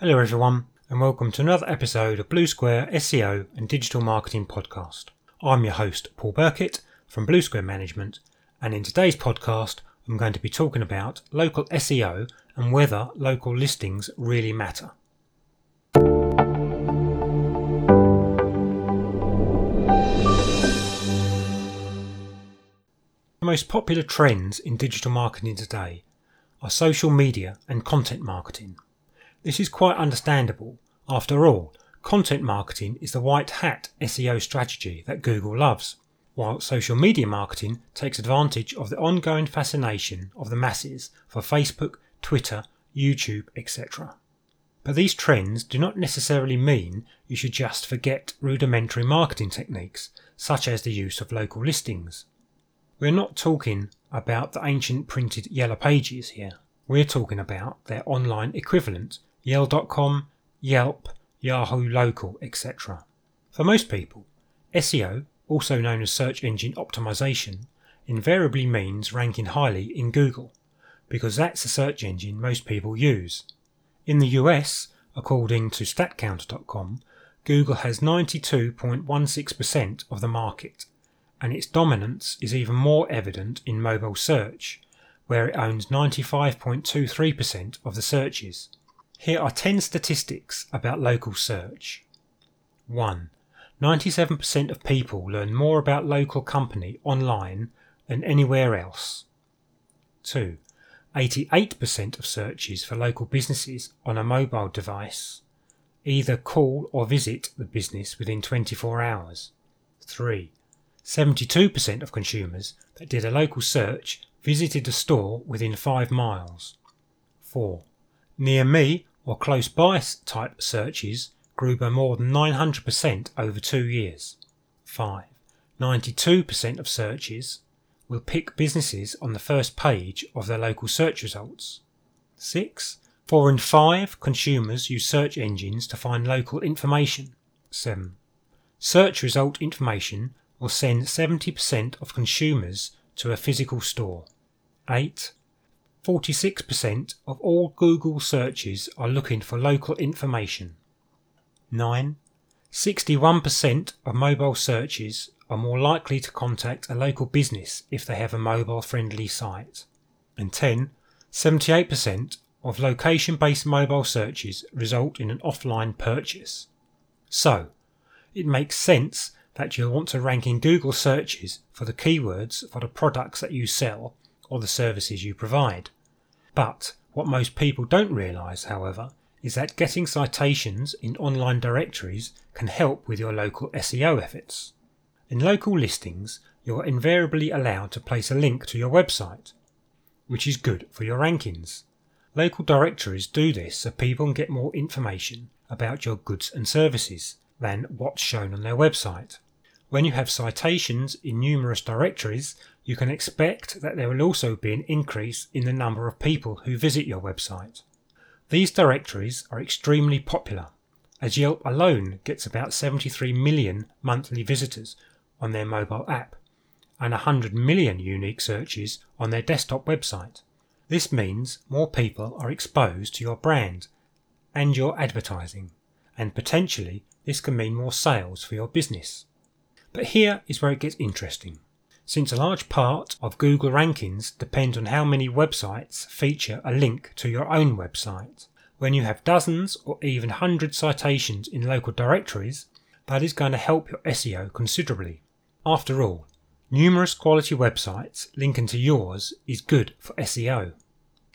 Hello, everyone, and welcome to another episode of Blue Square SEO and Digital Marketing Podcast. I'm your host, Paul Burkett from Blue Square Management, and in today's podcast, I'm going to be talking about local SEO and whether local listings really matter. The most popular trends in digital marketing today are social media and content marketing. This is quite understandable. After all, content marketing is the white hat SEO strategy that Google loves, while social media marketing takes advantage of the ongoing fascination of the masses for Facebook, Twitter, YouTube, etc. But these trends do not necessarily mean you should just forget rudimentary marketing techniques, such as the use of local listings. We're not talking about the ancient printed yellow pages here. We're talking about their online equivalent Yell.com, Yelp, Yahoo Local, etc. For most people, SEO, also known as search engine optimization, invariably means ranking highly in Google, because that's the search engine most people use. In the US, according to StatCounter.com, Google has 92.16% of the market, and its dominance is even more evident in mobile search, where it owns 95.23% of the searches. Here are 10 statistics about local search. 1. 97% of people learn more about local company online than anywhere else. 2. 88% of searches for local businesses on a mobile device either call or visit the business within 24 hours. 3. 72% of consumers that did a local search visited a store within 5 miles. 4. Near me or close by type searches grew by more than 900% over two years. 5. 92% of searches will pick businesses on the first page of their local search results. 6. 4 in 5 consumers use search engines to find local information. 7. Search result information will send 70% of consumers to a physical store. 8. 46% of all Google searches are looking for local information. 9. 61% of mobile searches are more likely to contact a local business if they have a mobile friendly site. And 10. 78% of location based mobile searches result in an offline purchase. So, it makes sense that you'll want to rank in Google searches for the keywords for the products that you sell or the services you provide. But what most people don't realise, however, is that getting citations in online directories can help with your local SEO efforts. In local listings, you're invariably allowed to place a link to your website, which is good for your rankings. Local directories do this so people can get more information about your goods and services than what's shown on their website. When you have citations in numerous directories, you can expect that there will also be an increase in the number of people who visit your website. These directories are extremely popular, as Yelp alone gets about 73 million monthly visitors on their mobile app and 100 million unique searches on their desktop website. This means more people are exposed to your brand and your advertising, and potentially this can mean more sales for your business. But here is where it gets interesting. Since a large part of Google rankings depend on how many websites feature a link to your own website. When you have dozens or even hundreds citations in local directories, that is going to help your SEO considerably. After all, numerous quality websites linking to yours is good for SEO.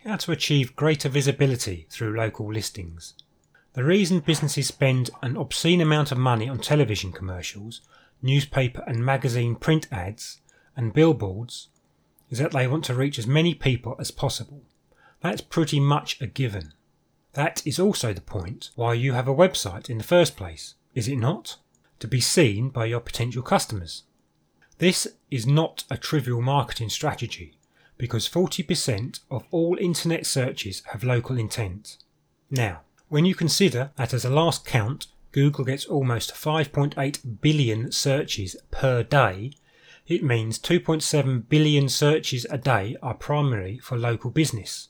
How to achieve greater visibility through local listings. The reason businesses spend an obscene amount of money on television commercials newspaper and magazine print ads, and billboards is that they want to reach as many people as possible. That's pretty much a given. That is also the point why you have a website in the first place, is it not? To be seen by your potential customers. This is not a trivial marketing strategy because 40% of all internet searches have local intent. Now, when you consider that as a last count, Google gets almost 5.8 billion searches per day, it means 2.7 billion searches a day are primarily for local business.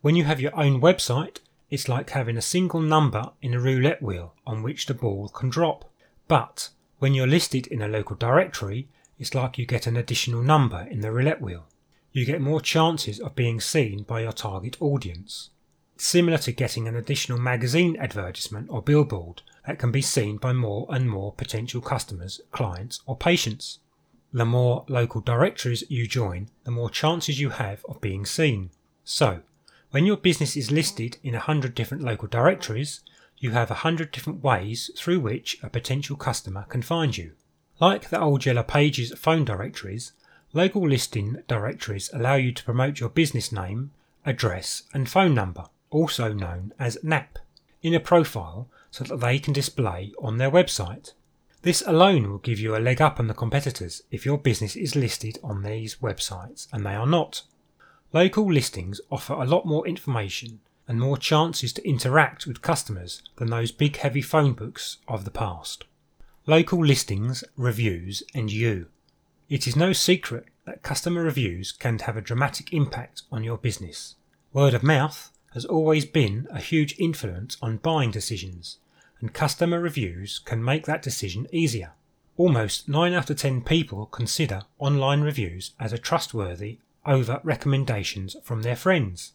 When you have your own website it's like having a single number in a roulette wheel on which the ball can drop. But when you're listed in a local directory, it's like you get an additional number in the roulette wheel. You get more chances of being seen by your target audience. Similar to getting an additional magazine advertisement or billboard that can be seen by more and more potential customers, clients, or patients. The more local directories you join, the more chances you have of being seen. So, when your business is listed in a hundred different local directories, you have a hundred different ways through which a potential customer can find you. Like the old Yellow Pages phone directories, local listing directories allow you to promote your business name, address, and phone number, also known as NAP, in a profile so that they can display on their website. This alone will give you a leg up on the competitors if your business is listed on these websites and they are not. Local listings offer a lot more information and more chances to interact with customers than those big heavy phone books of the past. Local listings, reviews, and you. It is no secret that customer reviews can have a dramatic impact on your business. Word of mouth has always been a huge influence on buying decisions, and customer reviews can make that decision easier. Almost 9 out of 10 people consider online reviews as a trustworthy over recommendations from their friends.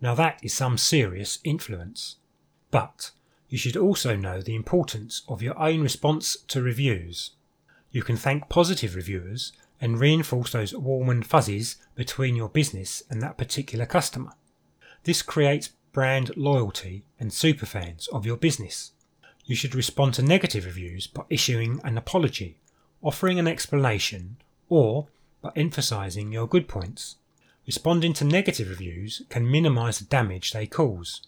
Now that is some serious influence. But you should also know the importance of your own response to reviews. You can thank positive reviewers and reinforce those warm and fuzzies between your business and that particular customer. This creates brand loyalty and superfans of your business. You should respond to negative reviews by issuing an apology, offering an explanation, or by emphasizing your good points. Responding to negative reviews can minimize the damage they cause.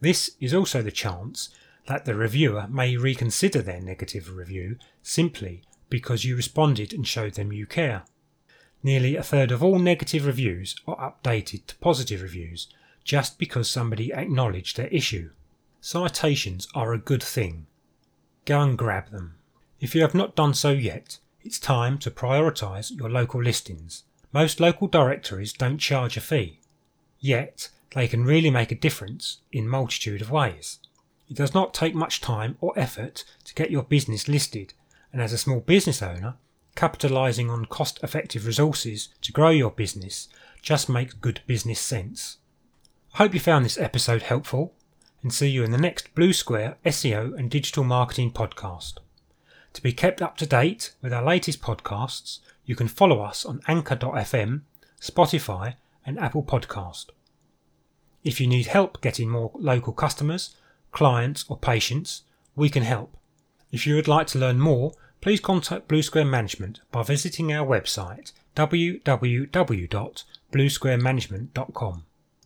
This is also the chance that the reviewer may reconsider their negative review simply because you responded and showed them you care. Nearly a third of all negative reviews are updated to positive reviews just because somebody acknowledged their issue. Citations are a good thing. Go and grab them. If you have not done so yet, it's time to prioritise your local listings. Most local directories don't charge a fee, yet they can really make a difference in multitude of ways. It does not take much time or effort to get your business listed, and as a small business owner, capitalising on cost effective resources to grow your business just makes good business sense. I hope you found this episode helpful and see you in the next Blue Square SEO and Digital Marketing podcast. To be kept up to date with our latest podcasts, you can follow us on Anchor.fm, Spotify, and Apple Podcast. If you need help getting more local customers, clients, or patients, we can help. If you would like to learn more, please contact Blue Square Management by visiting our website www.bluesquaremanagement.com.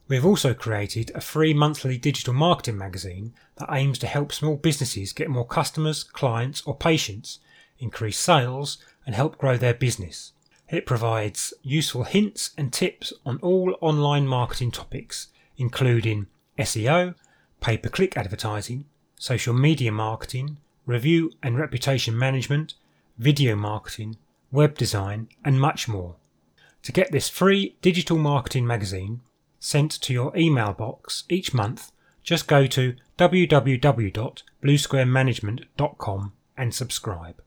We have also created a free monthly digital marketing magazine that aims to help small businesses get more customers, clients, or patients, increase sales, and help grow their business. It provides useful hints and tips on all online marketing topics, including SEO, pay per click advertising, social media marketing, review and reputation management, video marketing, web design, and much more. To get this free digital marketing magazine, sent to your email box each month, just go to www.bluesquaremanagement.com and subscribe.